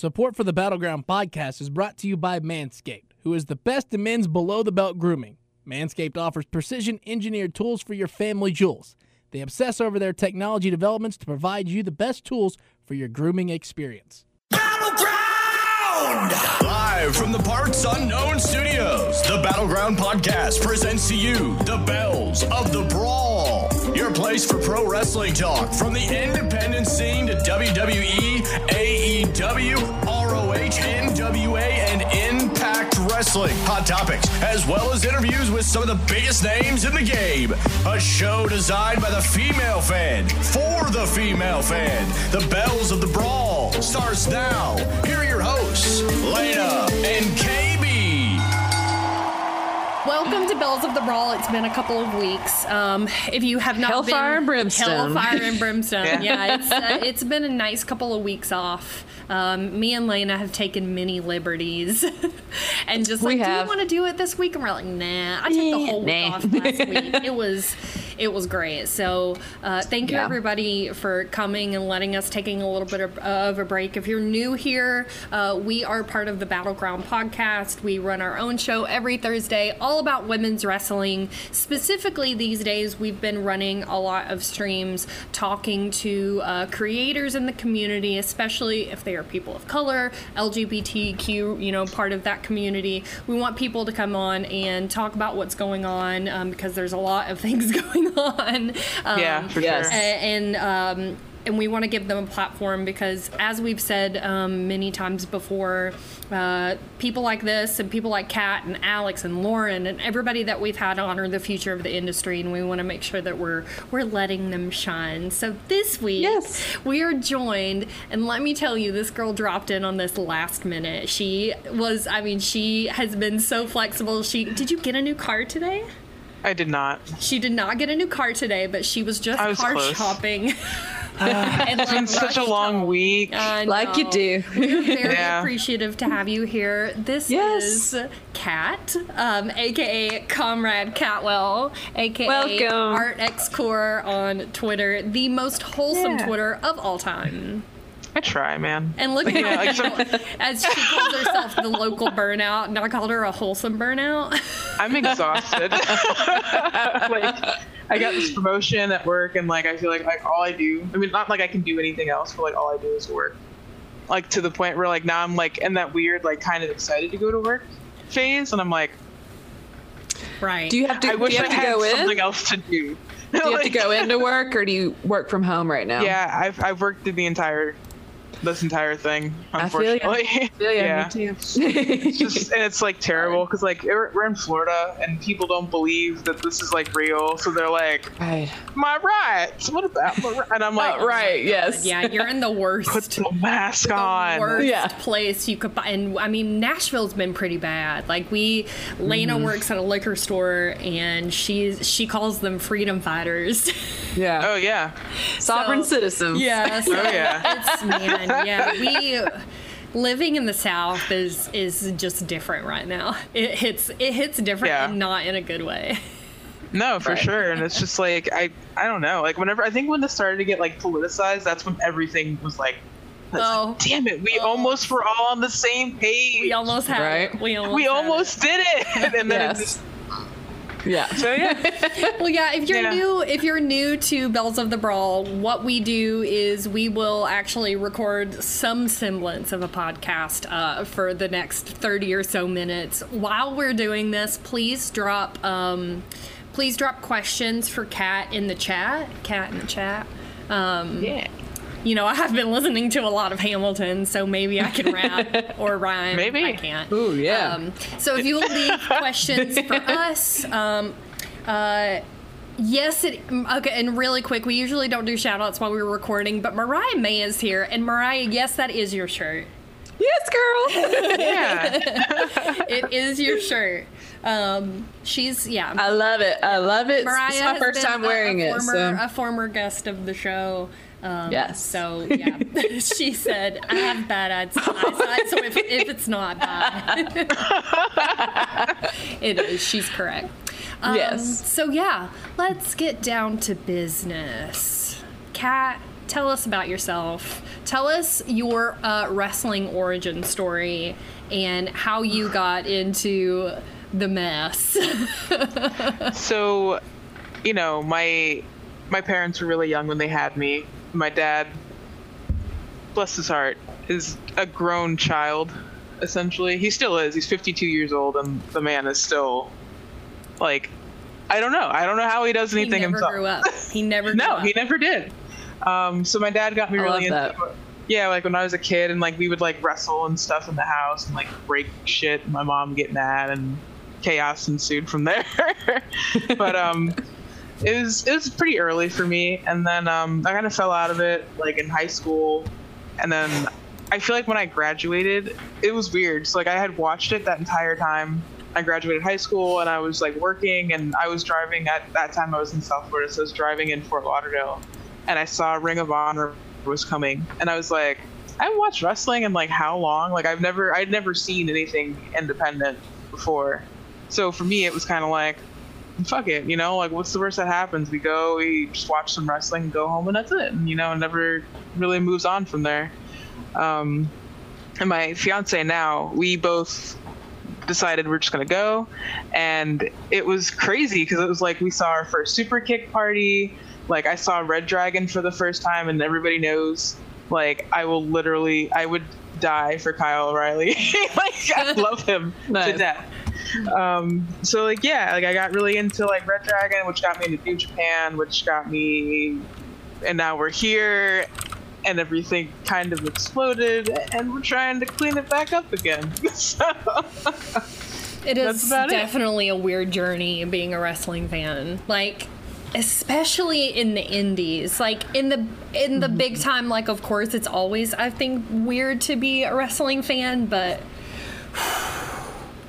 Support for the Battleground podcast is brought to you by Manscaped, who is the best in men's below the belt grooming. Manscaped offers precision engineered tools for your family jewels. They obsess over their technology developments to provide you the best tools for your grooming experience. Battleground! Live from the Parts Unknown Studios, the Battleground Podcast presents to you the Bells of the Brawl. Your place for pro wrestling talk from the independent scene to WWE, AEW, ROH, NWA, and Impact Wrestling. Hot topics, as well as interviews with some of the biggest names in the game. A show designed by the female fan for the female fan. The Bells of the Brawl starts now. Here are your hosts, Lana and KB. Welcome to Bells of the Brawl. It's been a couple of weeks. Um, if you have not Hellfire been, and Brimstone. Hellfire and Brimstone. Yeah. yeah, it's uh, it's been a nice couple of weeks off. Um, me and Lana have taken many liberties, and just We like, do you want to do it this week? And we're like, nah. I took the whole week Nah. off last week. It was it was great. So uh, thank you Yeah. everybody for coming and letting us taking a little bit of, of a break. If you're new here, uh, we are part of the Battleground podcast. We run our own show every Thursday, all about women's wrestling. Specifically, these days we've been running a lot of streams talking to uh, creators in the community, especially if they are people of color, LGBTQ, you know, part of that community. We want people to come on and talk about what's going on um, because there's a lot of things going on. Um, Yeah, for Yes. sure. and um, and we want to give them a platform because, as we've said um, many times before, uh, people like this and people like Kat and Alex and Lauren and everybody that we've had on are the future of the industry, and we want to make sure that we're we're letting them shine. So this week, Yes. we are joined, and let me tell you, this girl dropped in on this last minute. She was, I mean, she has been so flexible. She did you get a new car today? I did not. She did not get a new car today, but she was just was car close. shopping. and It's been such a long week. Like you do. We're very Yeah. appreciative to have you here. This Yes. is Kat, um, aka Comrade Catwell, aka Welcome. Art X Core on Twitter, the most wholesome Yeah. Twitter of all time. I try, man. And look at you know, like some- as she calls herself the local burnout, and I called her a wholesome burnout. I'm exhausted. like, I got this promotion at work, and like, I feel like like all I do. I mean, not like I can do anything else, but like all I do is work. Like to the point where like now I'm like in that weird like kind of excited to go to work phase, and I'm like, right. Do you have to, I do wish you I have to had go in? something Do else to do. you have to go into work or do you work from home right now? Yeah, I've I've worked through the entire this entire thing. I feel ya. Unfortunately, feel ya, yeah. me too. It's just and it's like terrible because like we're we're in Florida and people don't believe that this is like real, so they're like, right. "My rights? What about?" My ri-" And I'm like, Oh, right, yes. yeah, you're in the worst. put the mask the on." worst Yeah. place you could buy. And I mean, Nashville's been pretty bad. Like we, Lana Mm-hmm. works at a liquor store, and she's she calls them freedom fighters. Yeah. Oh yeah, Sovereign so- citizens. yeah, so Oh, yeah. it's man, yeah, we. Living in the South is is just different right now. It hits it hits different Yeah. and not in a good way. no, for Right. sure. And it's just like I I don't know. Like whenever I think when this started to get like politicized, that's when everything was like. Oh. like, damn it! We Oh. almost were all on the same page. We almost had Right. it. We almost We had it. almost did it, and then it Yes. just. Yeah. So yeah, Well, yeah. If you're Yeah. new, if you're new to Bells of the Brawl, what we do is we will actually record some semblance of a podcast uh, for the next thirty or so minutes. While we're doing this, please drop, um, please drop questions for Kat in the chat. Kat in the chat. Um, yeah. You know, I have been listening to a lot of Hamilton, so maybe I can rap or rhyme. Maybe. I can't. Ooh, yeah. Um, so if you will leave questions for us, um, uh, yes, it okay. And really quick, we usually don't do shout outs while we were recording, but Mariah May is here, and Mariah, yes, that is your shirt. Yes, girl. Yeah. It is your shirt. Um, she's yeah. I love it. I love it. Mariah it's my first been time wearing a it. former, So. a former guest of the show. Um, Yes. So yeah, she said I have bad eyesight, so if, if it's not bad, it is. She's correct. Um, Yes. So yeah, let's get down to business. Kat, tell us about yourself. Tell us your uh, wrestling origin story and how you got into the mess. so, you know, my my parents were really young when they had me. My dad, bless his heart, is a grown child. Essentially, he still is. He's 52 years old, and the man is still like, I don't know. I don't know how he does anything himself. he never himself. grew up. He never. no, up. he never did. Um, so my dad got me I really love into yeah, like when I was a kid, and like we would like wrestle and stuff in the house and like break shit. And my mom get mad, and chaos ensued from there. but um, it was it was pretty early for me, and then um, I kind of fell out of it like in high school, and then I feel like when I graduated, it was weird. So like I had watched it that entire time. I graduated high school and I was like working and I was driving at that time I was in South Florida, so I was driving in Fort Lauderdale and I saw Ring of Honor was coming and I was like, I haven't watched wrestling in like how long? Like I've never I'd never seen anything independent before. So for me it was kinda like fuck it, you know, like what's the worst that happens? We go, we just watch some wrestling, go home and that's it. And you know, never really moves on from there. Um and my fiance now, we both decided we're just gonna go, and it was crazy because it was like we saw our first super kick party. Like I saw Red Dragon for the first time, and everybody knows. Like I will literally, I would die for Kyle O'Reilly. like I love him to death. Um, so like yeah, like I got really into like Red Dragon, which got me into New Japan, which got me, and now we're here, and everything kind of exploded, and we're trying to clean it back up again. so, It is about it. definitely a weird journey being a wrestling fan. Like especially in the indies. Like in the in the big Mm-hmm. time like of course it's always I think weird to be a wrestling fan, but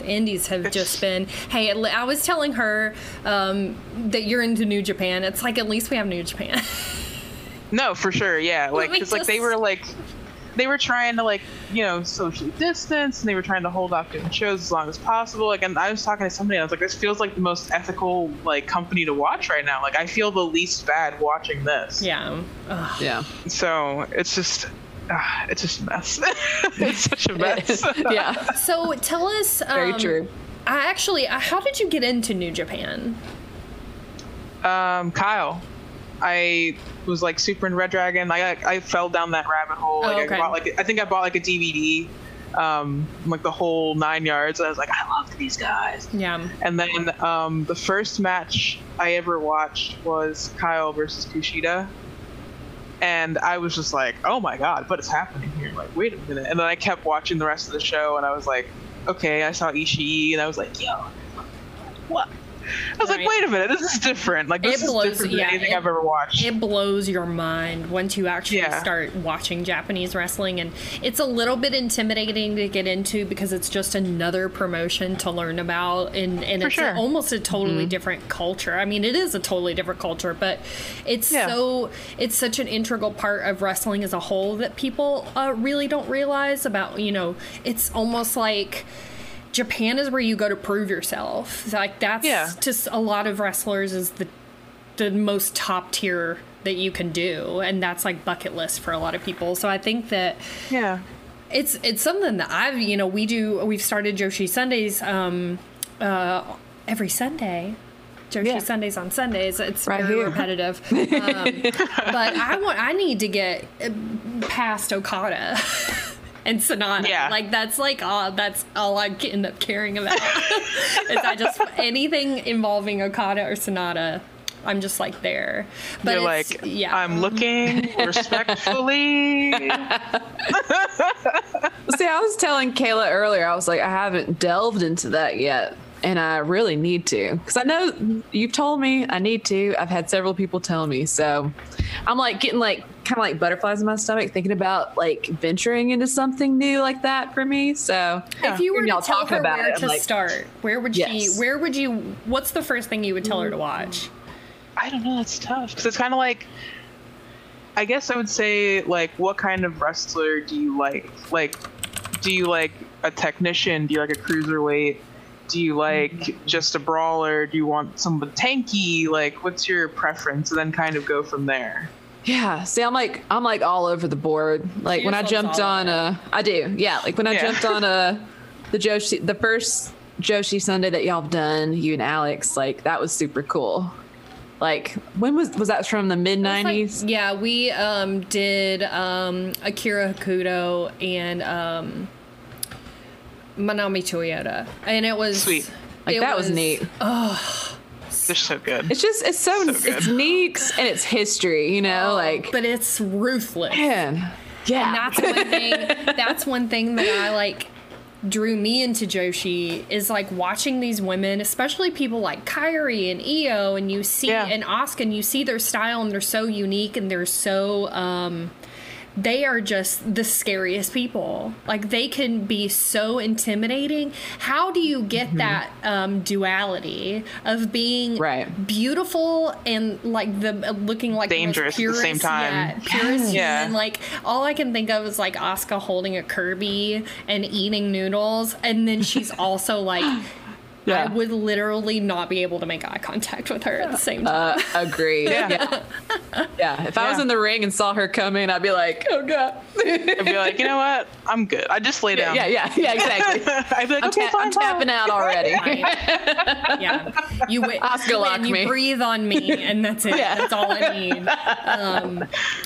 the indies have just been hey i was telling her um, that you're into new japan it's like at least we have new japan no, for sure, yeah. Like, me cause like they were like, they were trying to like you know socially distance, and they were trying to hold off doing shows as long as possible. Like, and I was talking to somebody, I was like, this feels like the most ethical like company to watch right now. Like, I feel the least bad watching this. yeah Ugh. Yeah. So it's just. Uh, it's just a mess. it's such a mess. yeah. so tell us Very um, true. I actually uh, how did you get into new japan Um, Kyle. I was like super in Red Dragon. I I fell down that rabbit hole. Like Oh, okay. I bought like I think I bought like a DVD, um, like the whole nine yards. I was like, I love these guys. yeah And then um, the first match I ever watched was Kyle versus Kushida. And I was just like, oh my god, what is happening here? Like, wait a minute. And then I kept watching the rest of the show, and I was like, okay, I saw Ishii, and I was like, yo, what? I was Right. like, wait a minute, this is different. Like, this It is blows- different than yeah, anything it- I've ever watched. it blows your mind once you actually Yeah. start watching Japanese wrestling and it's a little bit intimidating to get into because it's just another promotion to learn about and, and For it's sure. almost a totally different culture. I mean it is a totally different culture, but it's Yeah. so it's such an integral part of wrestling as a whole that people uh, really don't realize about, you know, it's almost like Japan is where you go to prove yourself. Like that's Yeah. just a lot of wrestlers is the the most top tier that you can do and that's like bucket list for a lot of people so i think that yeah. it's it's something that i've you know we do we've started joshi sundays um uh every sunday Joshi Yeah. Sundays on Sundays. It's Right very here. repetitive, um, but I want I need to get uh, past Okada and Sanada. Yeah. Like that's like all that's all I end up caring about. is I just anything involving Okada or Sanada, I'm just like there. But You're like, yeah, I'm looking respectfully. See, I was telling Kayla earlier, I was like, I haven't delved into that yet. And I really need to. Because I know you've told me I need to. I've had several people tell me. So I'm like getting like kind of like butterflies in my stomach thinking about like venturing into something new like that for me. So If you were to y'all tell her about where it, to like, start, where would Yes. she? Where would you? What's the first thing you would tell her to watch? I don't know. That's tough because it's kind of like. I guess I would say like, what kind of wrestler do you like? Like, do you like a technician? Do you like a cruiserweight? Do you like just a brawler? Do you want someone tanky? Like, what's your preference? And then kind of go from there. Yeah, see, I'm like I'm like all over the board. Like She when I jumped on it. uh do, yeah. Like when I Yeah. jumped on a, the Joshi, the first Joshi Sunday that y'all have done, you and Alex, like that was super cool. Like when was was that from the mid It's like- '90s? yeah, we um, did um, Akira Hokuto and um, Manami Toyota, and it was Sweet. Like it that was, neat. They're so good. It's just it's so, So good. it's neat and it's history, you know. like but it's ruthless. man, yeah. And that's one thing. That's one thing that I like drew me into Joshi is like watching these women, especially people like Kairi and Io, and you see Yeah. and Asuka, and you see their style, and they're so unique, and they're so. um they are just the scariest people. Like they can be so intimidating. How do you get Mm-hmm. that um, duality of being Right. beautiful and like the looking like the most Dangerous at the same time. Yeah, purest Yeah. human. Like all I can think of is like Asuka holding a Kirby and eating noodles, and then she's also like. Yeah. I would literally not be able to make eye contact with her at the same time. Uh, agreed. Yeah. yeah. Yeah. If I was in the ring and saw her coming, I'd be like, oh god. I'd be like, you know what? I'm good. I just lay down. yeah, yeah, yeah, exactly. I'd be like, I'm, okay, ta- fine, I'm fine. tapping out already. yeah, you wait, Asuka you, wait lock and you me. breathe on me, and that's it. Yeah. That's all I need. Um,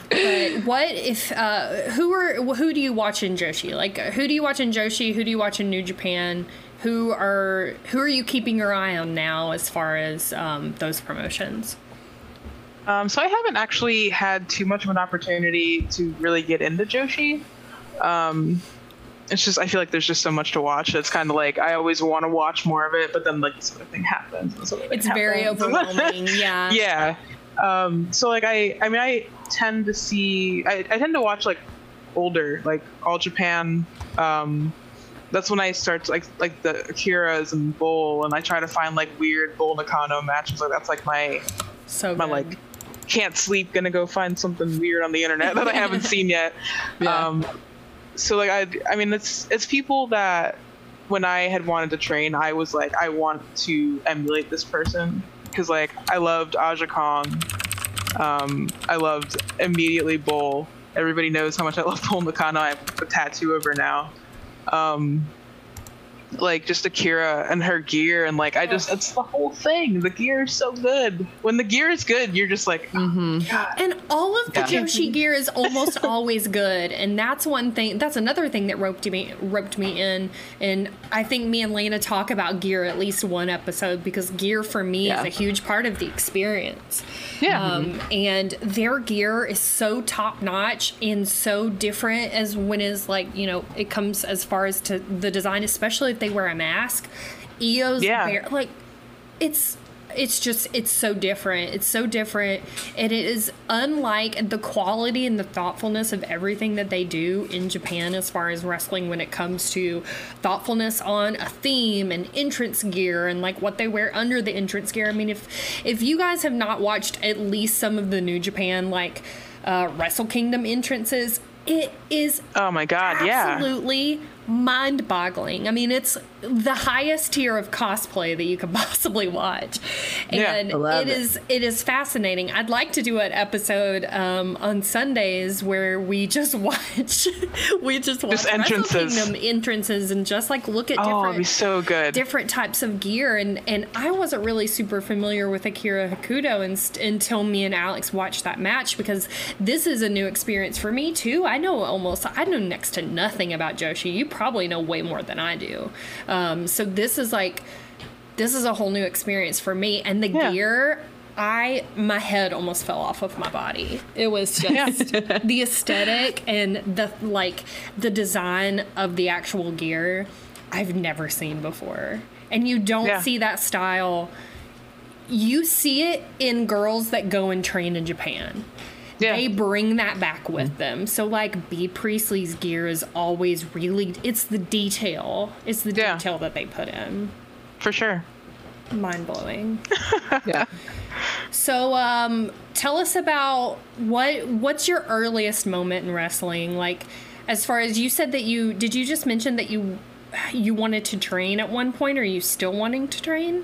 but what if? Uh, who are? Who do you watch in Joshi? Like, who do you watch in Joshi? Who do you watch in New Japan? Who are who are you keeping your eye on now as far as um, those promotions? Um, so I haven't actually had too much of an opportunity to really get into Joshi. Um, it's just I feel like there's just so much to watch. It's kind of like I always want to watch more of it, but then like this other thing happens. this other thing It's very happens. overwhelming. Yeah. yeah. Um, so like I, I mean I tend to see I, I tend to watch like older like All Japan. Um, that's when I start to, like like the Akiras and Bull, and I try to find like weird Bull Nakano matches. Like that's like my So my good. like can't sleep gonna go find something weird on the internet that i haven't seen yet Yeah. um so like i i mean it's it's people that when i had wanted to train i was like i want to emulate this person because like i loved aja kong um i loved immediately bull everybody knows how much i love bull nakano i have a tattoo over now um like just Akira and her gear and like I just it's the whole thing. The gear is so good. When the gear is good, you're just like, oh, God. And all of the Yeah. Joshi gear is almost always good, and that's one thing. That's another thing that roped me roped me in. And I think me and Lana talk about gear at least one episode because gear for me Yeah. is a huge part of the experience. Yeah. Um, and their gear is so top notch and so different as when is like you know it comes as far as to the design, especially if they wear a mask. Eo's Yeah. bear, like it's it's just it's so different it's so different and it is unlike the quality and the thoughtfulness of everything that they do in japan as far as wrestling when it comes to thoughtfulness on a theme and entrance gear and like what they wear under the entrance gear i mean if if you guys have not watched at least some of the new japan like uh, wrestle kingdom entrances it is oh my God, yeah. absolutely mind boggling. I mean, it's the highest tier of cosplay that you could possibly watch. And I love it it. is it is fascinating. I'd like to do an episode um, on Sundays where we just watch we just watch Just Wrestle entrances. Kingdom entrances and just like look at Oh, different it'd be so good. different types of gear and and I wasn't really super familiar with Akira Hokuto and, until me and Alex watched that match because this is a new experience for me too. I know almost I know next to nothing about Joshi. You probably know way more than I do. Um, Um, so this is like this is a whole new experience for me and the Yeah. gear I my head almost fell off of my body. It was just the aesthetic and the like the design of the actual gear I've never seen before. And you don't Yeah. see that style. You see it in girls that go and train in Japan. Yeah. They bring that back with them. So like Bea Priestley's gear is always really it's the detail. It's the Yeah. detail that they put in. For sure. Mind blowing. yeah. So, um, tell us about what what's your earliest moment in wrestling? Like, as far as you said that you did, you just mention that you you wanted to train at one point. Or are you still wanting to train?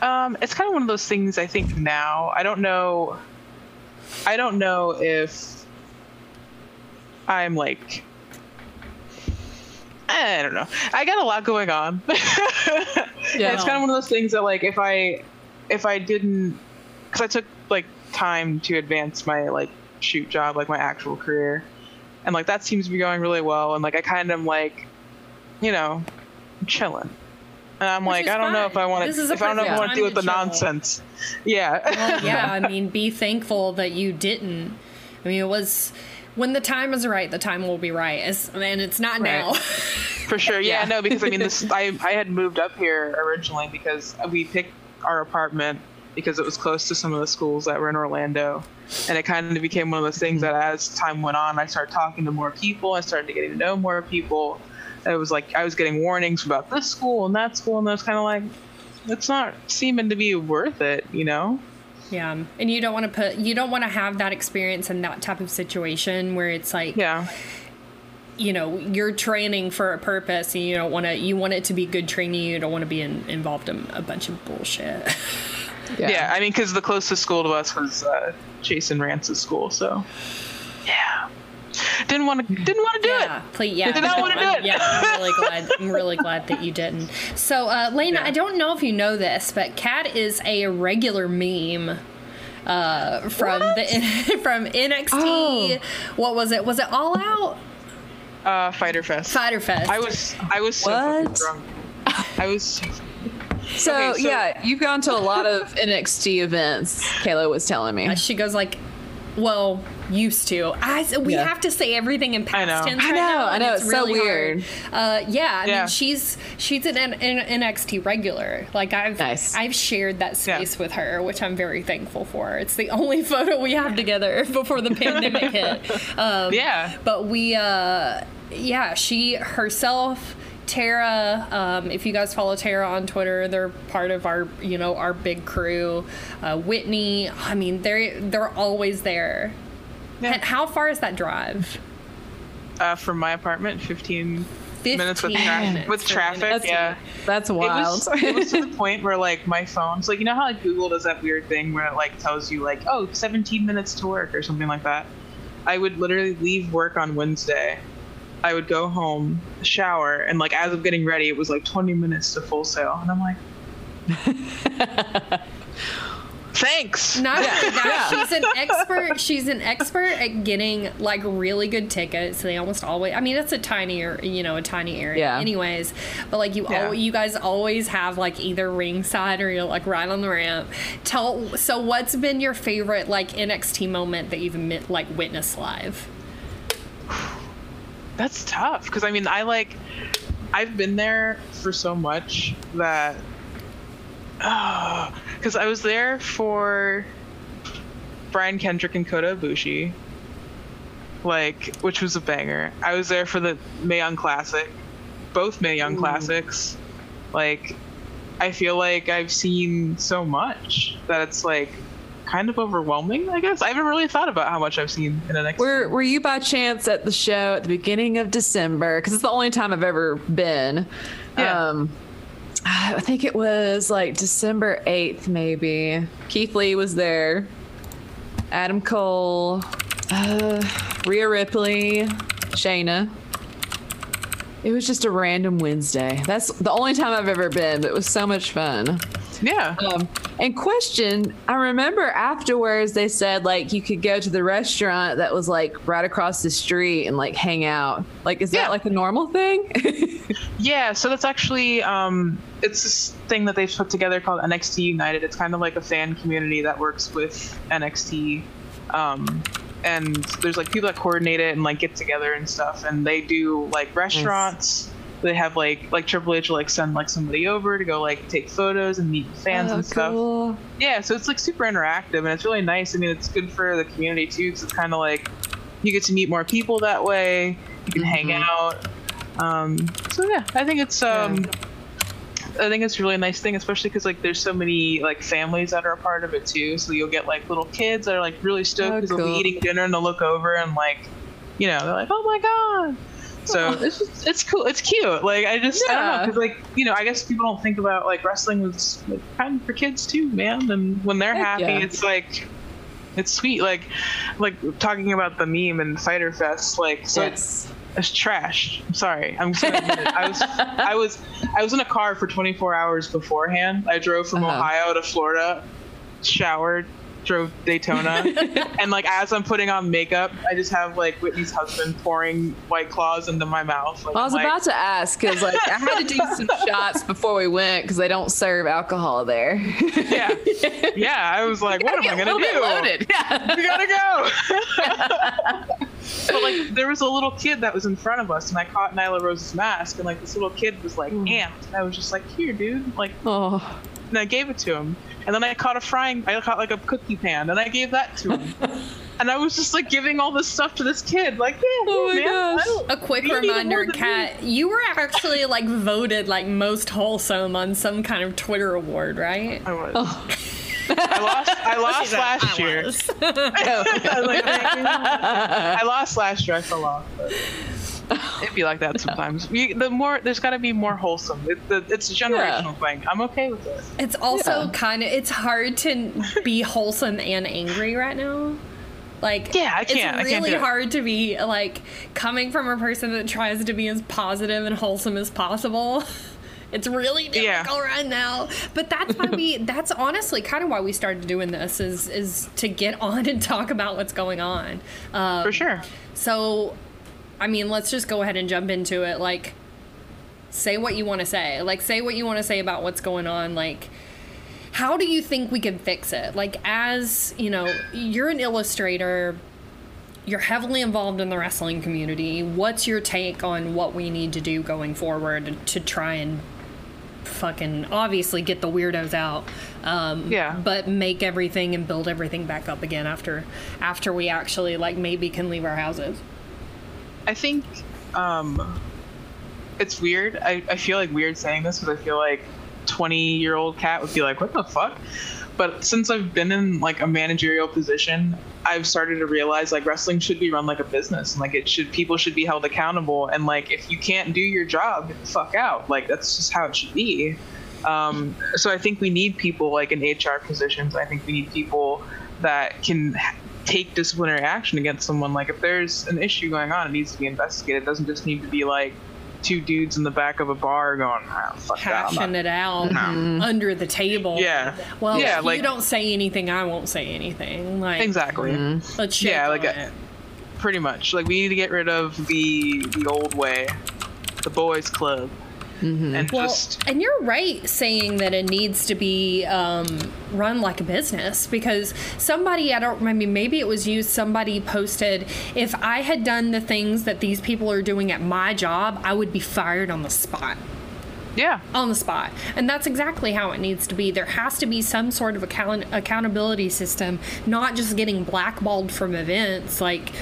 Um, it's kind of one of those things I think now. I don't know. I don't know if I'm like I don't know. I got a lot going on. yeah, it's kind of one of those things that like if I if I didn't because I took like time to advance my like shoot job, like my actual career, and like that seems to be going really well, and like I kind of am like, you know, chilling. And I'm Which like, I don't know if I want This to. is a If I don't know if I want to deal with the chill. nonsense. Yeah. Well, yeah, I mean, be thankful that you didn't. I mean, it was when the time is right, the time will be right. As, and it's not now. Right. For sure. Yeah, Yeah. no, because I mean, this I I had moved up here originally because we picked our apartment because it was close to some of the schools that were in Orlando, and it kind of became one of those things mm-hmm. that as time went on, I started talking to more people. I started to getting to know more people. It was like I was getting warnings about this school and that school, and I was kind of like, it's not seeming to be worth it, you know? yeah, and you don't want to put, you don't want to have that experience in that type of situation where it's like, Yeah. you know, you're training for a purpose, and you don't want to, you want it to be good training. You don't want to be in, involved in a bunch of bullshit. Yeah, I mean, because the closest school to us was uh, Jason Rance's school, so yeah, didn't want to didn't want to do yeah, it. please, yeah. did not wanna do it. Yeah, I'm really glad. I'm really glad that you didn't. So, uh, Lana, Yeah. I don't know if you know this, but Kat is a regular meme. Uh, from the from NXT, Oh. what was it? Was it All Out? Uh, Fyter Fest. Fyter Fest. I was I was so drunk. I was so So, Okay, so- yeah, you've gone to a lot of NXT events. Kayla was telling me. Uh, she goes like, "Well, used to." I s- we Yeah. have to say everything in past know. tense. I right know, now, I and know, it's so weird. Uh, yeah, I Yeah. mean, she's she's an, an NXT regular. Like I've Nice. I've shared that Yeah. space with her, which I'm very thankful for. It's the only photo we have together before the pandemic hit. Um, yeah. but we uh yeah she herself Tara, um, if you guys follow Tara on Twitter, they're part of our, you know, our big crew. Uh, Whitney, I mean, they're they're always there. Yeah. How far is that drive? Uh, from my apartment, 15 minutes with 15 traffic. minutes With traffic, NXT. yeah. That's It wild. was, it was to the point where like my phone's like you know how like Google does that weird thing where it like tells you like oh 17 minutes to work or something like that. I would literally leave work on Wednesday. I would go home, shower, and like as I'm getting ready, it was like 20 minutes to full sail, and I'm like, thanks. Not only that, she's an expert. She's an expert at getting like really good tickets. They almost always. I mean, it's a tinier, you know, a tiny area. Yeah. Anyways, but like you, Yeah. al- you guys always have like either ringside or you're like right on the ramp. Tell. So, what's been your favorite like NXT moment that you've mit, like witnessed live? That's tough because I mean I like I've been there for so much that because I was there for Brian Kendrick and Kota Ibushi, like which was a banger. I was there for the Mae Young Classic, both Mae Young Classics. Like I feel like I've seen so much that it's like kind of overwhelming. I guess I haven't really thought about how much I've seen in the next. Were Were you by chance at the show at the beginning of December? Because it's the only time I've ever been. Yeah. Um, I think it was like December eighth, maybe. Keith Lee was there. Adam Cole, uh, Rhea Ripley, Shayna. It was just a random Wednesday. That's the only time I've ever been, but it was so much fun. Yeah. Um, and question, I remember afterwards they said like you could go to the restaurant that was like right across the street and like hang out. Like, is Yeah. that like a normal thing? Yeah, so that's actually um, it's this thing that they've put together called NXT United. It's kind of like a fan community that works with NXT, um, and there's like people that coordinate it and like get together and stuff. And they do like restaurants. They have like like Triple H will like send like somebody over to go like take photos and meet fans Oh, and stuff. cool. Yeah, so it's like super interactive and it's really nice. I mean, it's good for the community too because it's kind of like you get to meet more people that way. You can hang out. Um, so yeah, I think it's um, I think it's a really nice thing, especially because like there's so many like families that are a part of it too. So you'll get like little kids that are like really stoked Oh, because they'll be eating dinner and they'll look over and like, you know, they're like, oh my god. So it's just, it's cool. It's cute. Like I just I don't know because like you know I guess people don't think about like wrestling was like kind of for kids too, man. And when they're Heck happy, yeah. it's like It's sweet. Like, like talking about the meme and Fyter Fest. Like, so It's it's trash. I'm sorry. I'm just gonna admit it. I was I was I was in a car for 24 hours beforehand. I drove from Uh-huh. Ohio to Florida, showered, drove Daytona, and like as I'm putting on makeup, I just have like Whitney's husband pouring white claws into my mouth. Like, I was like, about to ask because like I had to do some shots before we went because they don't serve alcohol there. yeah, yeah. I was like, what am I gonna do? loaded. Yeah. we gotta go. but like, there was a little kid that was in front of us, and I caught Nyla Rose's mask, and like this little kid was like mm. amped. And I was just like, here, dude. Like, Oh, and I gave it to him. And then I caught a frying, I caught like a cookie pan, and I gave that to him. and I was just like giving all this stuff to this kid, like, yeah, Oh yeah, my man. gosh. A quick you need it more reminder, than Kat, you were actually like voted like most wholesome on some kind of Twitter award, right? I was. I lost. I lost last year. I, like, I lost last year. I fell off. But it'd be like that sometimes. You, the more there's got to be more wholesome. It, the, it's a generational thing. I'm okay with it. It's also Yeah. kind of it's hard to be wholesome and angry right now. Like Yeah, I can't- I It's can't really it. hard to be like coming from a person that tries to be as positive and wholesome as possible. It's really Yeah. difficult right now, but that's why we. That's honestly kind of why we started doing this is is to get on and talk about what's going on. Um, For sure. so, I mean, let's just go ahead and jump into it. Like, say what you want to say. Like, say what you want to say about what's going on. Like, how do you think we can fix it? Like, as you know, you're an illustrator. You're heavily involved in the wrestling community. What's your take on what we need to do going forward to try and fucking obviously get the weirdos out? Um, Yeah. But make everything and build everything back up again after after we actually like maybe can leave our houses. I think um, it's weird. I, I feel like weird saying this because I feel like 20 year old cat would be like, what the fuck? But since I've been in like a managerial position, I've started to realize like wrestling should be run like a business and like it should people should be held accountable and like if you can't do your job, fuck out. Like that's just how it should be. Um, so I think we need people like in HR positions. I think we need people that can take disciplinary action against someone. Like if there's an issue going on, it needs to be investigated. It doesn't just need to be like two dudes in the back of a bar going, ah, fuck that. I'm Hashing not-" it out mm-hmm. under the table. Yeah. Well, Yeah, if like- you don't say anything, I won't say anything. Like Exactly. Mm-hmm. Let's shake Yeah, on like a- it. Pretty much. Like we need to get rid of the the old way, the boys' club, and Well, just and you're right saying that it needs to be um, run like a business because somebody, I don't, I mean, maybe it was you, somebody posted, if I had done the things that these people are doing at my job, I would be fired on the spot. yeah. on the spot. And that's exactly how it needs to be. There has to be some sort of account- accountability system, not just getting blackballed from events. Like,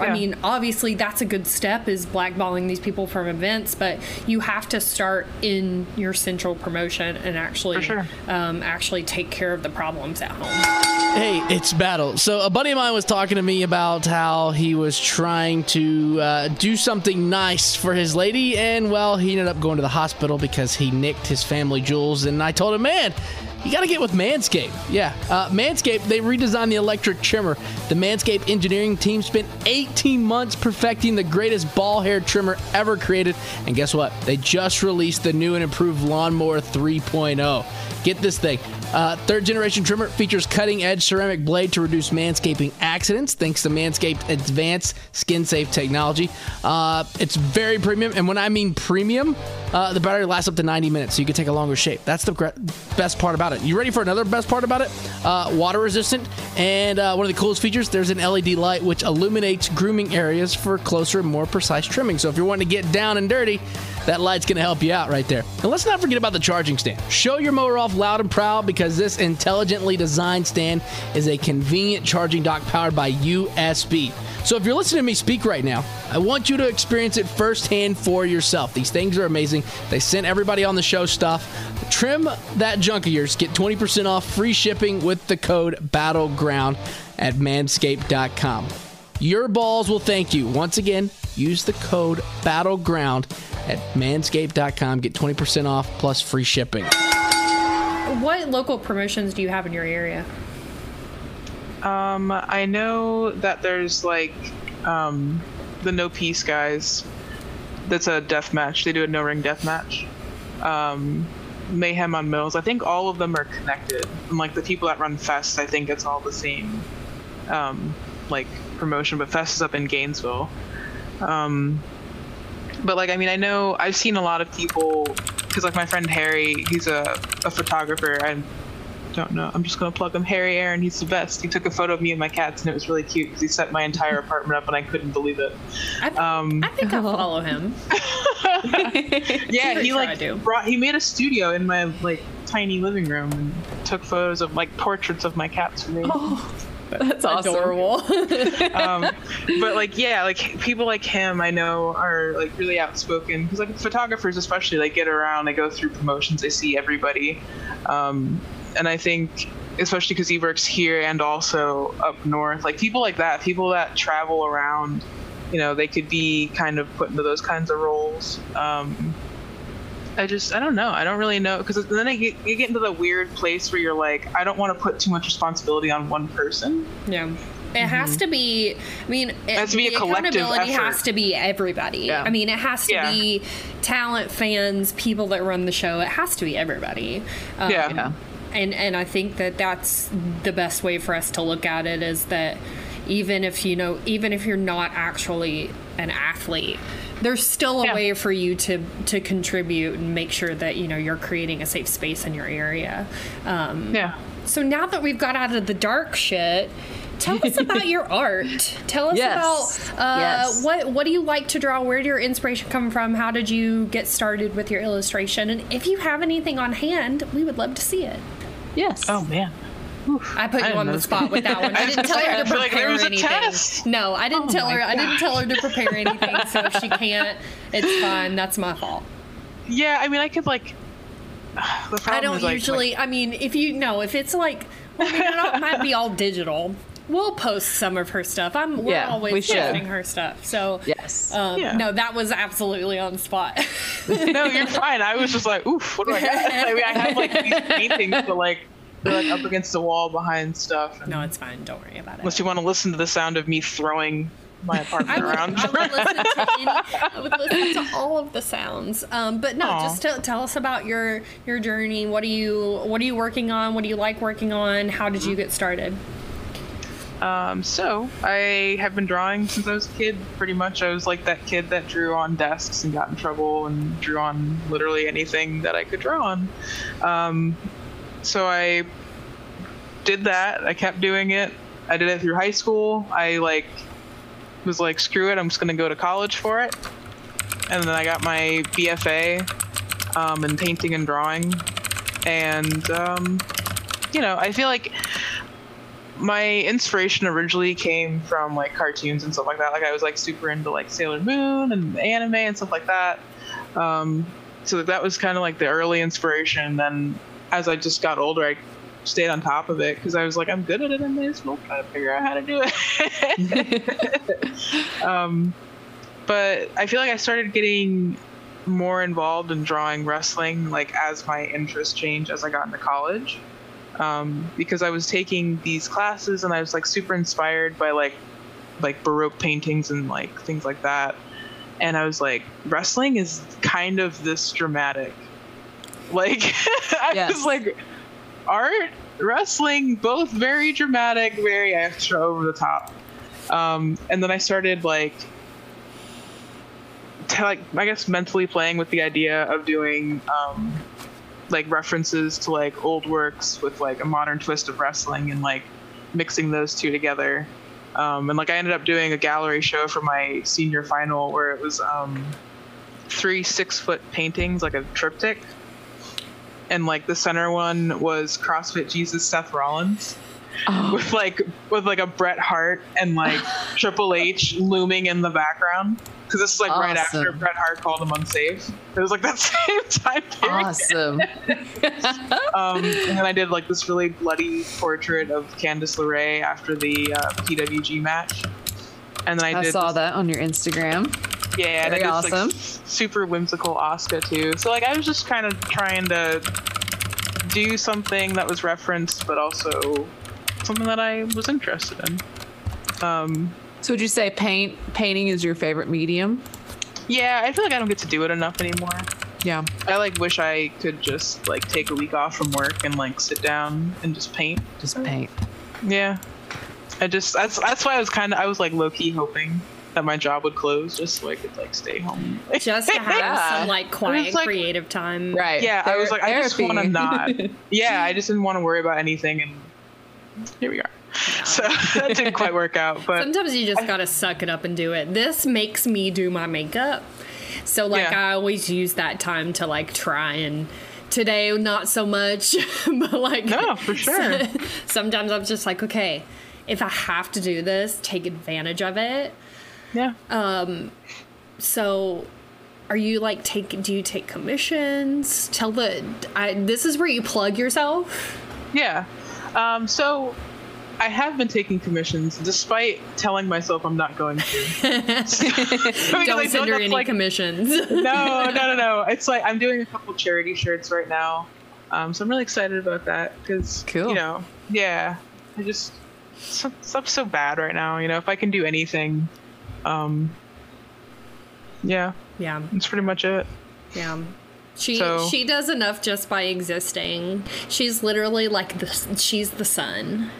I mean, obviously that's a good step is blackballing these people from events, but you have to start in your central promotion and actually sure. um, actually take care of the problems at home. Hey, it's Battle. So, a buddy of mine was talking to me about how he was trying to uh, do something nice for his lady, and well, he ended up going to the hospital because he nicked his family jewels. And I told him, man, you got to get with Manscaped. Yeah, uh, Manscaped, they redesigned the electric trimmer. The Manscaped engineering team spent 18 months perfecting the greatest ball hair trimmer ever created. And guess what? They just released the new and improved Lawnmower 3.0. Get this thing. Uh, third generation trimmer features cutting edge ceramic blade to reduce manscaping accidents thanks to Manscaped advanced skin safe technology. Uh, it's very premium, and when I mean premium, uh, the battery lasts up to 90 minutes, so you can take a longer shape. That's the best part about it. You ready for another best part about it? Uh, water resistant, and uh, one of the coolest features there's an LED light which illuminates grooming areas for closer and more precise trimming. So if you're wanting to get down and dirty, that light's going to help you out right there. And let's not forget about the charging stand. Show your mower off loud and proud because this intelligently designed stand is a convenient charging dock powered by USB. So if you're listening to me speak right now, I want you to experience it firsthand for yourself. These things are amazing. They sent everybody on the show stuff. Trim that junk of yours. Get 20% off free shipping with the code BATTLEGROUND at manscaped.com. Your balls will thank you. Once again, use the code BATTLEGROUND at manscaped.com. Get 20% off plus free shipping. What local promotions do you have in your area? Um, I know that there's like um, the No Peace guys. That's a death match. They do a no ring death match. Um, Mayhem on Mills. I think all of them are connected. And like the people that run Fest, I think it's all the same um, like promotion. But Fest is up in Gainesville. Um, but like I mean, I know I've seen a lot of people because like my friend Harry, he's a, a photographer. I don't know. I'm just gonna plug him. Harry Aaron, he's the best. He took a photo of me and my cats, and it was really cute because he set my entire apartment up, and I couldn't believe it. I, Um, I think I follow him. yeah, he like brought. He made a studio in my like tiny living room and took photos of like portraits of my cats for me. That's awesome. Adorable. um, but like yeah like people like him i know are like really outspoken because like photographers especially like get around they go through promotions they see everybody um, and i think especially because he works here and also up north like people like that people that travel around you know they could be kind of put into those kinds of roles um, I just I don't know. I don't really know because then I get, you get into the weird place where you're like I don't want to put too much responsibility on one person. Yeah. It has to be. I mean, it Mm-hmm. has to be a the collective accountability effort. has to be everybody. Yeah. I mean, it has to Yeah. be talent, fans, people that run the show. It has to be everybody. Um, Yeah. Yeah. and and I think that that's the best way for us to look at it is that even if you know even if you're not actually an athlete there's still a Yeah. way for you to to contribute and make sure that you know you're creating a safe space in your area um, Yeah. so now that we've got out of the dark shit tell us about your art tell us Yes. about uh, Yes. what what do you like to draw where did your inspiration come from how did you get started with your illustration and if you have anything on hand we would love to see it Yes. Oh man. I put you didn't on the spot with that one. I didn't tell her to feel like there prepare was a anything. test. No, I didn't Oh tell my her. I didn't tell her to prepare anything. So if she can't, it's fine. That's my fault. Yeah, I mean, I could like. The I don't is, like, usually. I mean, if you know, if it's like, well, I mean, it all- might be all digital. We'll post some of her stuff. I'm. We're Yeah, always we posting her stuff. So. Yes. Um, Yeah. No, that was absolutely on the spot. no, you're fine. I was just like, oof, what do I got? I mean, I have like these paintings, but like they're like up against the wall behind stuff. No, it's fine. Don't worry about it. Unless you want to listen to the sound of me throwing my I apartment would, around. I would listen to any, I would listen to all of the sounds. Um, but no, Aw. just tell, tell us about your your journey. What are you What are you working on? What do you like working on? How did you get started? Um, so I have been drawing since I was a kid. Pretty much, I was like that kid that drew on desks and got in trouble and drew on literally anything that I could draw on. Um, so I did that. I kept doing it. I did it through high school. I like was like, screw it. I'm just gonna go to college for it. And then I got my BFA um, in painting and drawing. And um, you know, I feel like my inspiration originally came from like cartoons and stuff like that. Like I was like super into like Sailor Moon and anime and stuff like that. Um, so that was kind of like the early inspiration. Then as I just got older, I stayed on top of it because I was like, I'm good at it. I may as well try to figure out how to do it. um, but I feel like I started getting more involved in drawing wrestling like as my interest changed as I got into college um, because I was taking these classes and I was like super inspired by like like baroque paintings and like things like that and I was like wrestling is kind of this dramatic like I Yes. was like art wrestling both very dramatic very extra over the top um, and then I started like like I guess mentally playing with the idea of doing um, like references to like old works with like a modern twist of wrestling and like mixing those two together. Um, and like I ended up doing a gallery show for my senior final where it was um, three six foot paintings like a triptych. And like the center one was CrossFit Jesus Seth Rollins Oh, with like with like a Bret Hart and like Triple H looming in the background because this is like right after Bret Hart called him unsafe. It was like that same time period. awesome. Um, and then I did like this really bloody portrait of Candice LeRae after the uh, PWG match. And then I, I saw this- that on your Instagram. Yeah, and I Very did this, like, awesome. super whimsical Oscar too. So like I was just kind of trying to do something that was referenced, but also something that I was interested in. Um, So would you say paint painting is your favorite medium? yeah, I feel like I don't get to do it enough anymore. Yeah. I like wish I could just like take a week off from work and like sit down and just paint. Just paint. Yeah. I just that's that's why I was kind of I was like low key hoping that my job would close just so I could like stay home. Just to have Yeah. some like quiet like- creative time. Right. yeah, I was Ther- like I just want to not. Yeah, I just didn't want to worry about anything and here we are. So that didn't quite work out, but Sometimes you just gotta suck it up and do it. This makes me do my makeup. So like Yeah. I always use that time to like try and today not so much. but like No, for sure. sometimes I'm just like, okay, if I have to do this, take advantage of it. Yeah. So are you like take do you take commissions? Tell the I this is where you plug yourself. Yeah. Um, so I have been taking commissions despite telling myself I'm not going to. Don't send her any like- commissions. no, no, no, no. It's like I'm doing a couple charity shirts right now. Um, so I'm really excited about that because, Cool. you know, yeah, I just stuff- stuff's so bad right now. You know, if I can do anything, um, yeah, yeah. that's pretty much it. Yeah. She So- she does enough just by existing. She's literally like the she's the sun.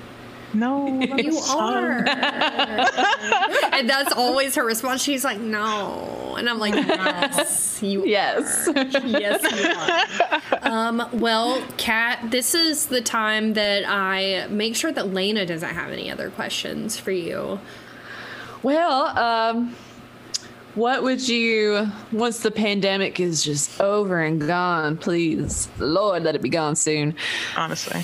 No, You are. and that's always her response. She's like, "No." And I'm like, "Yes, you Yes. are. Yes, you are." Um, well, Kat, this is the time that I make sure that Lana doesn't have any other questions for you. Well, um, what would you, once the pandemic is just over and gone, please, Lord, let it be gone soon. Honestly,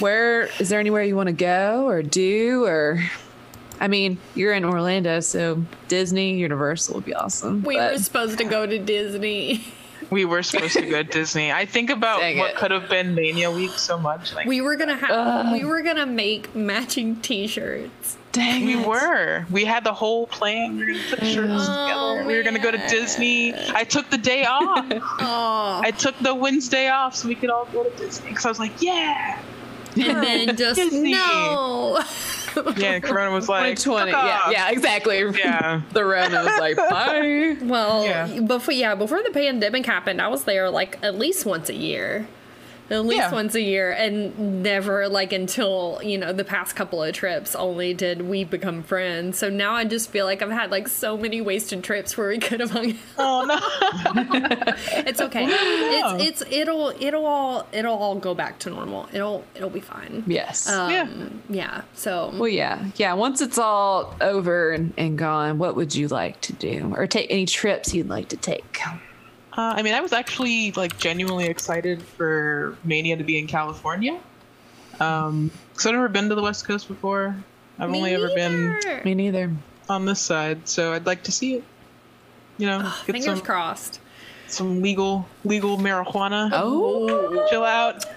Where is there anywhere you want to go or do or? I mean, you're in Orlando, so Disney, Universal would be awesome. We but- were supposed to go to Disney. we were supposed to go to Disney. I think about Dang what it. could have been Mania Week so much. Like We were gonna have. We were gonna make matching T-shirts. Dang We it. were. We had the whole plan. We were gonna put shirts Oh, together. We were gonna go to. Disney. I took the day off. Oh, I took the Wednesday off so we could all go to Disney. Because I was like, yeah. and then just Disney. no. Yeah, and Corona was like, 2020. Yeah, yeah, exactly. Yeah. the Rona was like, bye. Well, Yeah. before yeah, before the pandemic happened, I was there like at least once a year. At least Yeah. once a year, and never like until you know the past couple of trips. Only did we become friends. So now I just feel like I've had like so many wasted trips where we could have hung. out Oh no. It's okay. It's it's it'll it'll all it'll all go back to normal. It'll it'll be fine. Yes. Um, Yeah. yeah. So well, yeah, yeah. Once it's all over and, and gone, what would you like to do, or take any trips you'd like to take? Uh, I mean, I was actually like genuinely excited for Mania to be in California. Um, because I've never been to the West Coast before. I've Me only ever been neither. Me neither. on this side, so I'd like to see it. You know, get Fingers some crossed. some legal legal marijuana. Oh, Chill out.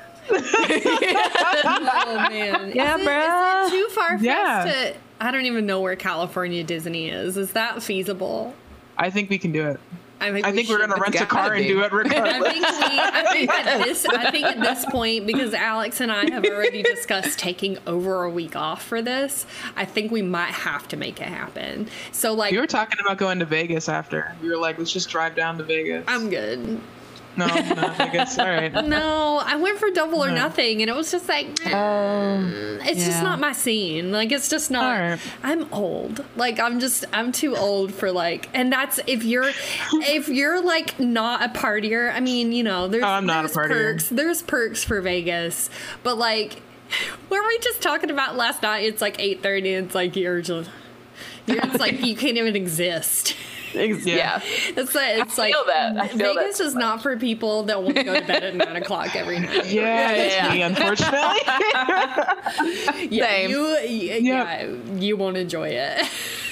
Oh man. Yeah, is it, bruh. Is it too far for Yeah. to? I don't even know where California Disney is. Is that feasible? I think we can do it. I think I think we are gonna rent a car and do it I regardless. think we. I think at this. I think at this point, because Alex and I have already discussed taking over a week off for this, I think we might have to make it happen. So like, we were talking about going to Vegas after. We were like, let's just drive down to Vegas. I'm good. No, not Vegas. All right. No, I went for double or nothing, and it was just like, mm, it's just not my scene. Like, it's just not. Alright. I'm old. Like, I'm just, I'm too old for like, and that's if you're, if you're like not a partier. I mean, you know, there's, Oh, I'm not a there's partier. perks. There's perks for Vegas, but like, were we just talking about last night? It's like 8:30. It's like you're just. You're, it's like you can't even exist. Ex- yeah. It's like it's I like feel that. I feel Vegas that so is not for people that want to go to bed at nine o'clock every night. Yeah, it's yeah. me, unfortunately. Yeah, Same. you y- yeah, you won't enjoy it.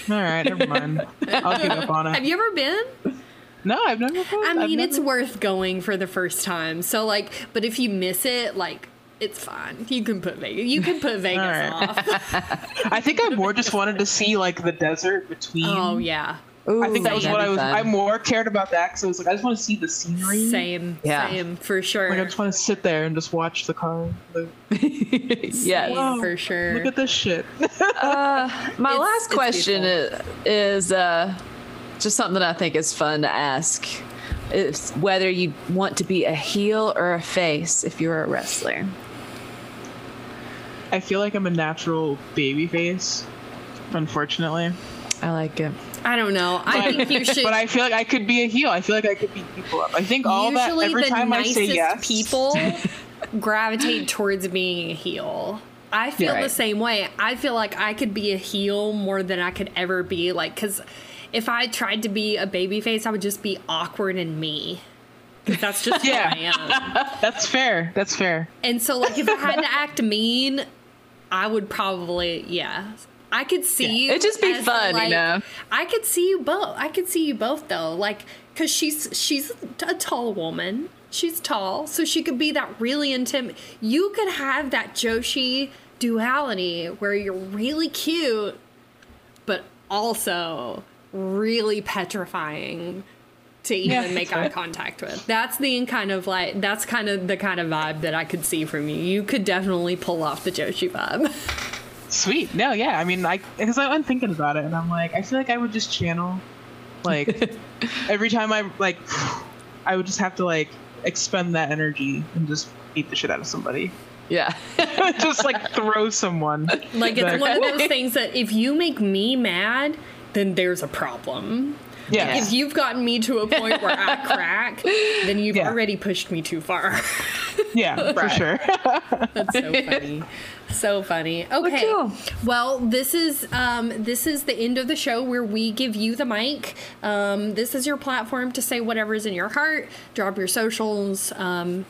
All right, never mind. I'll give up on it. Have you ever been? No, I've never. Been. I I've mean, it's worth going for the first time. So like, but if you miss it, like it's fine. You can put Vegas. You can put Vegas All right. off. I think I more just wanted to see like the desert between. oh yeah, Ooh, I think that was what I was. fun. I more cared about that because I was like, I just want to see the scenery. Same, Yeah. same for sure. Like I just want to sit there and just watch the car. Like, yes. For sure. Look at this shit. Uh, my It's- last it's question is, is uh, just something that I think is fun to ask. Is whether you want to be a heel or a face if you're a wrestler. I feel like I'm a natural baby face. Unfortunately, I like it. I don't know. I think you should. but I feel like I could be a heel. I feel like I could beat people up. I think all that every the time I nicest say yes, people gravitate towards being a heel. I feel Yeah, the same way. I feel like I could be a heel more than I could ever be like cuz if I tried to be a baby face, I would just be awkward and me. that's just Yeah. who I am. That's fair. That's fair. And so like if I had to act mean, I would probably yeah. I could see you. It'd just be fun, you know? I could see you both. I could see you both though, like because she's she's a tall woman. She's tall, so she could be that really intimate. You could have that Joshi duality where you're really cute, but also really petrifying to even Yeah, make eye contact with. That's the kind of like that's kind of the kind of vibe that I could see from you. You could definitely pull off the Joshi vibe. Sweet. No, yeah. I mean, I because I'm thinking about it, and I'm like, I feel like I would just channel, like, every time I like, I would just have to like expend that energy and just beat the shit out of somebody. Yeah. just like throw someone. Like it's Like- one of those things that if you make me mad, then there's a problem. Yeah. If you've gotten me to a point where I crack, then you've Yeah. already pushed me too far. Yeah, for sure. That's so funny. So funny. Okay. cool. Well, this is um, this is the end of the show where we give you the mic. Um, this is your platform to say whatever's in your heart. Drop your socials. Um,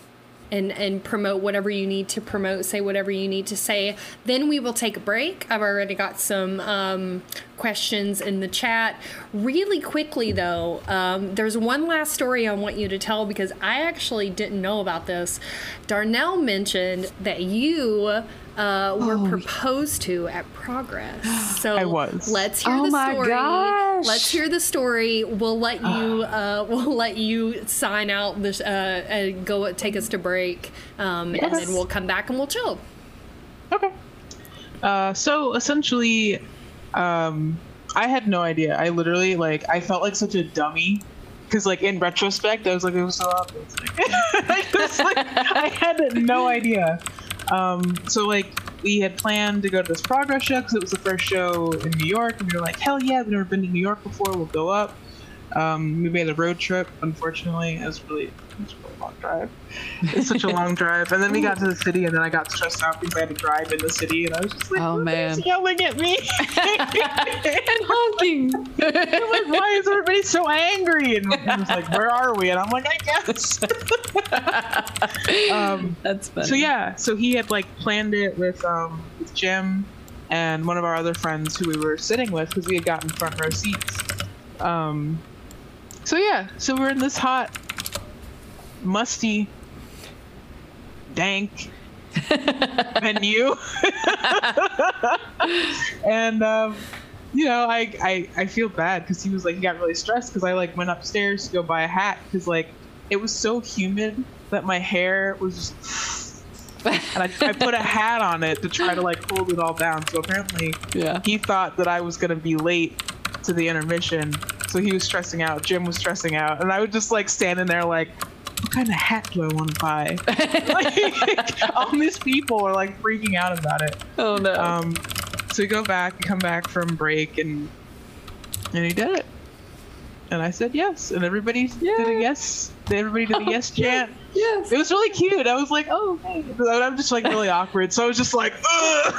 and, and promote whatever you need to promote, say whatever you need to say. Then we will take a break. I've already got some um, questions in the chat. Really quickly, though, um, there's one last story I want you to tell because I actually didn't know about this. Darnell mentioned that you uh, were proposed to at Progress. So I was. Let's hear Oh the my story. gosh. Let's hear the story. We'll let you. Uh, we'll let you sign out this. Uh, and go take us to break, um, and then we'll come back and we'll chill. Okay. Uh, so essentially, um, I had no idea. I literally like I felt like such a dummy because like in retrospect, I was like it was so obvious. I just like I had no idea. Um, so like we had planned to go to this progress show because it was the first show in New York, and we were like, hell yeah, we've never been to New York before. We'll go up. Um, we made a road trip. Unfortunately, it was really, long drive. It's such a long drive. And then we got to the city, and then I got stressed out because I had to drive in the city, and I was just like, Oh, "Who's man. yelling at me. and honking. I'm like, why is everybody so angry? And I was like, where are we? And I'm like, I guess. um, That's funny. so yeah, so he had like planned it with um with Jim and one of our other friends who we were sitting with because we had gotten front row seats. Um, so yeah, so we're in this hot, musty, dank venue, and um, you know, I I, I feel bad because he was like he got really stressed because I like went upstairs to go buy a hat because like it was so humid that my hair was just and I, I put a hat on it to try to like hold it all down. So apparently, Yeah. he thought that I was gonna be late to the intermission, so he was stressing out. Jim was stressing out, and I was just like standing there like, what kind of hat do I want to buy? like, all these people are like freaking out about it. Oh no. Um, so we go back, we come back from break, and and he did it. And I said yes, and everybody did a yes. Everybody did a yes chant. Yes. It was really cute. I was like, oh, okay. I'm just like really awkward. So I was just like, Ugh.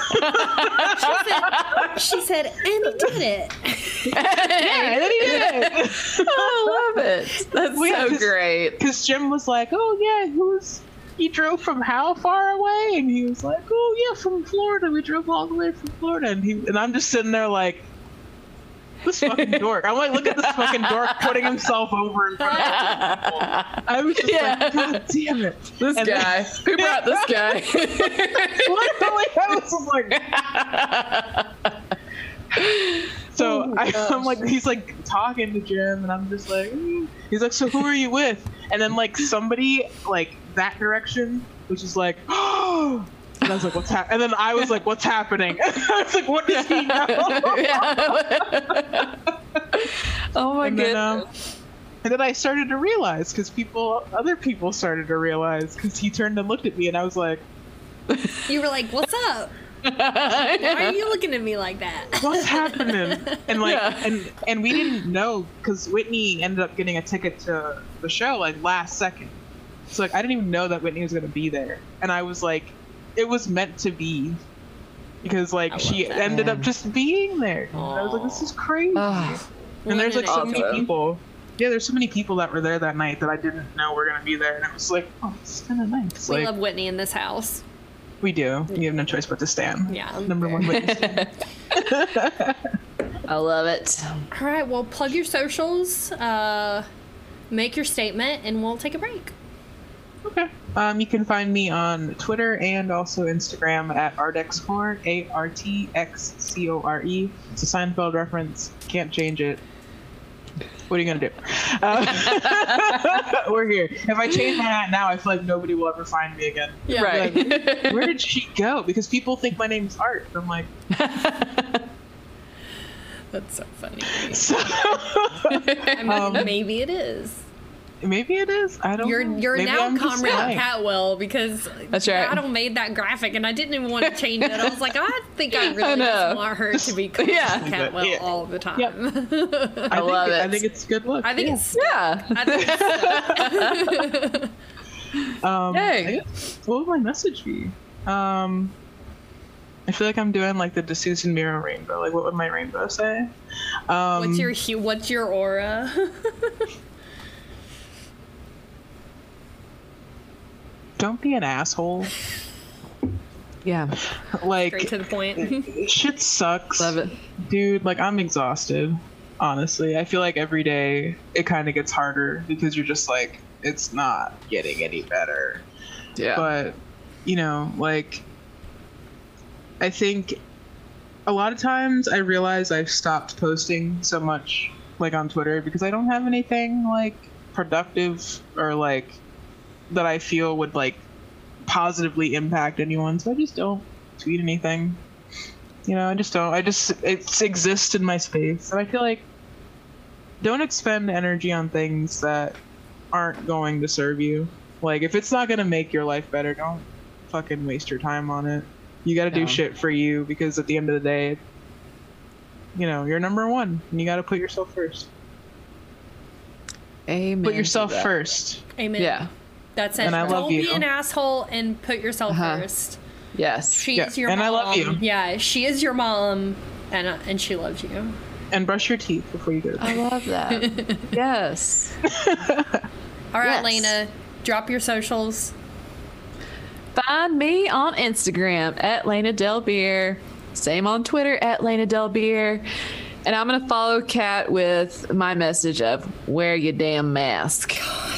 She said, and he did it. yeah, and then he did it. I love it. That's We had so this- great. Because Jim was like, oh, yeah, who's. He drove from how far away? And he was like, oh, yeah, from Florida. We drove all the way from Florida. And, he, and I'm just sitting there like, this fucking dork. I'm like, look at this fucking dork putting himself over in front of people. I was just Yeah. like, God damn it. This And guy. Who brought this guy? Literally, I was just like. So I, I'm like, he's like talking to Jim, and I'm just like, mm. he's like, so who are you with? And then like somebody like that direction, which is like, oh. And I was like, what's happening? And then I was like, what's happening? I was like, what does he know? oh my and goodness. then, um, and then I started to realize because people, other people started to realize because he turned and looked at me, and I was like, You were like, "What's up? Why are you looking at me like that?" what's happening? And like, Yeah. and and we didn't know because Whitney ended up getting a ticket to the show like last second. So like, I didn't even know that Whitney was gonna be there, and I was like, it was meant to be. Because like I she love that. ended up just being there, and I was like, "This is crazy." And there's like so many people. Yeah, there's so many people that were there that night that I didn't know were gonna be there, and it was like, oh, it's kind of nice. We like love Whitney in this house. we do. You have no choice but to stand. Yeah. Number one witness. I love it. All right, well, plug your socials, uh, make your statement, and we'll take a break. Okay. Um, you can find me on Twitter and also Instagram at Artxcore, A R T X C O R E. It's a Seinfeld reference. Can't change it. What are you gonna do? Uh, we're here. If I change my hat now, I feel like nobody will ever find me again. Yeah. Right. Like, where did she go? Because people think my name's Art. I'm like, That's so funny. so Um, maybe it is. Maybe it is. I don't. You're know. you're Maybe now I'm just Comrade. Catwell because That's right. Battle made that graphic, and I didn't even want to change it. I was like, I think I really know. just want her to be Comrade Yeah. Catwell Yeah. all the time. Yep. I, I, think love it, it. I think it's good look. I think it's yeah. I think it's Um, Yay. Guess, what would my message be? Um, I feel like I'm doing like the D'Souza mirror rainbow. Like, what would my rainbow say? Um, what's your hue? What's your aura? Don't be an asshole. Yeah. Like, Straight to the point. shit sucks. Love it. Dude, like, I'm exhausted. Honestly, I feel like every day it kind of gets harder because you're just like, it's not getting any better. Yeah. but you know like i think a lot of times i realize i've stopped posting so much like on twitter because i don't have anything like productive or like that i feel would like positively impact anyone so i just don't tweet anything you know i just don't i just it exists in my space and i feel like don't expend energy on things that aren't going to serve you like if it's not gonna make your life better, don't fucking waste your time on it. You gotta do Yeah. shit for you because at the end of the day, you know, you're number one and you gotta put yourself first. Amen. Put yourself first. Amen. Yeah. That's it. And I Don't love be an asshole and put yourself Uh-huh. first. Yes. She Yeah, is your and mom. I love you. Yeah, she is your mom, and uh, and she loves you. And brush your teeth before you go to I love that. yes. All right, Yes. Lana, drop your socials. Find me on Instagram at Lana Del Beer. Same on Twitter at Lana Del Beer. And I'm gonna follow Kat with my message of wear your damn mask.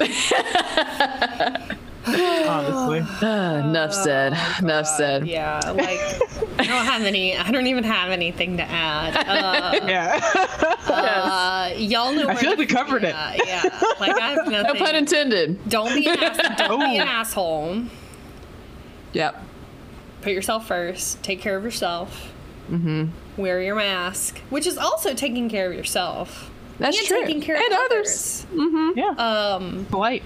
Honestly. Enough said. enough said. Yeah, like I don't have any. I don't even have anything to add. Uh, Yeah. uh, y'all know. I where feel like to- we covered it. yeah, Yeah, like I have nothing. No pun intended. don't be an ass, don't be an Oh. asshole. Yep. Put yourself first. Take care of yourself. Mm-hmm. Wear your mask, which is also taking care of yourself. That's and true. taking care and of others. yeah. Um, Polite.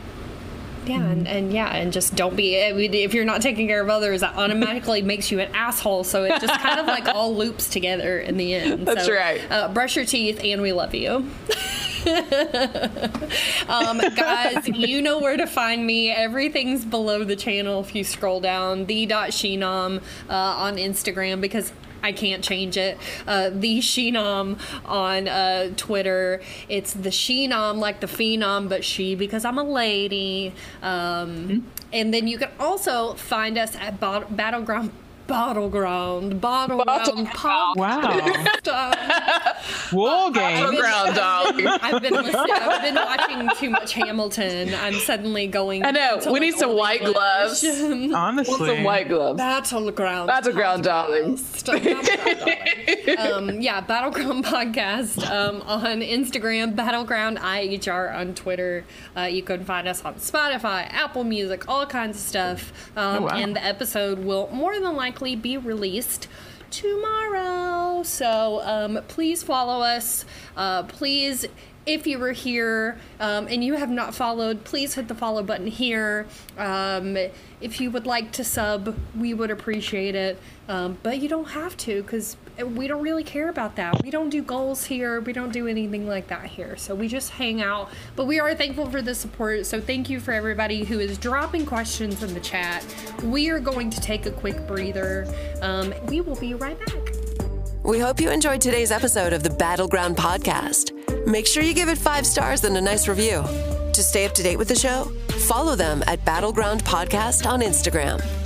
yeah, and, and yeah, and just don't be. I mean, if you're not taking care of others, that automatically makes you an asshole. So it just kind of like all loops together in the end. That's So, right. Uh, brush your teeth, and we love you. um, guys, you know where to find me. Everything's below the channel if you scroll down. The dot Sheenom uh, on Instagram because I can't change it. Uh, the Sheenom on uh, Twitter. It's the Sheenom like the phenom, but she because I'm a lady. Um, And then you can also find us at Battleground Battleground, Battleground Pop. Wow. War game. Battleground dog. I've been listening, I've been watching too much Hamilton. I'm suddenly going. I know. to, We like, need some white English. gloves. Honestly. Want some white gloves. Battleground. Battleground, darling. Um, yeah, Battleground Podcast um, on Instagram, Battleground IHR on Twitter. Uh, you can find us on Spotify, Apple Music, all kinds of stuff. Um, Oh, wow. And the episode will more than likely be released tomorrow. So um, please follow us. Uh, please. If you were here um, and you have not followed, please hit the follow button here. Um, if you would like to sub, we would appreciate it. Um, but you don't have to because we don't really care about that. We don't do goals here. We don't do anything like that here. So we just hang out. But we are thankful for the support. So thank you for everybody who is dropping questions in the chat. We are going to take a quick breather. Um, we will be right back. We hope you enjoyed today's episode of the Battleground Podcast. Make sure you give it five stars and a nice review. To stay up to date with the show, follow them at Battleground Podcast on Instagram.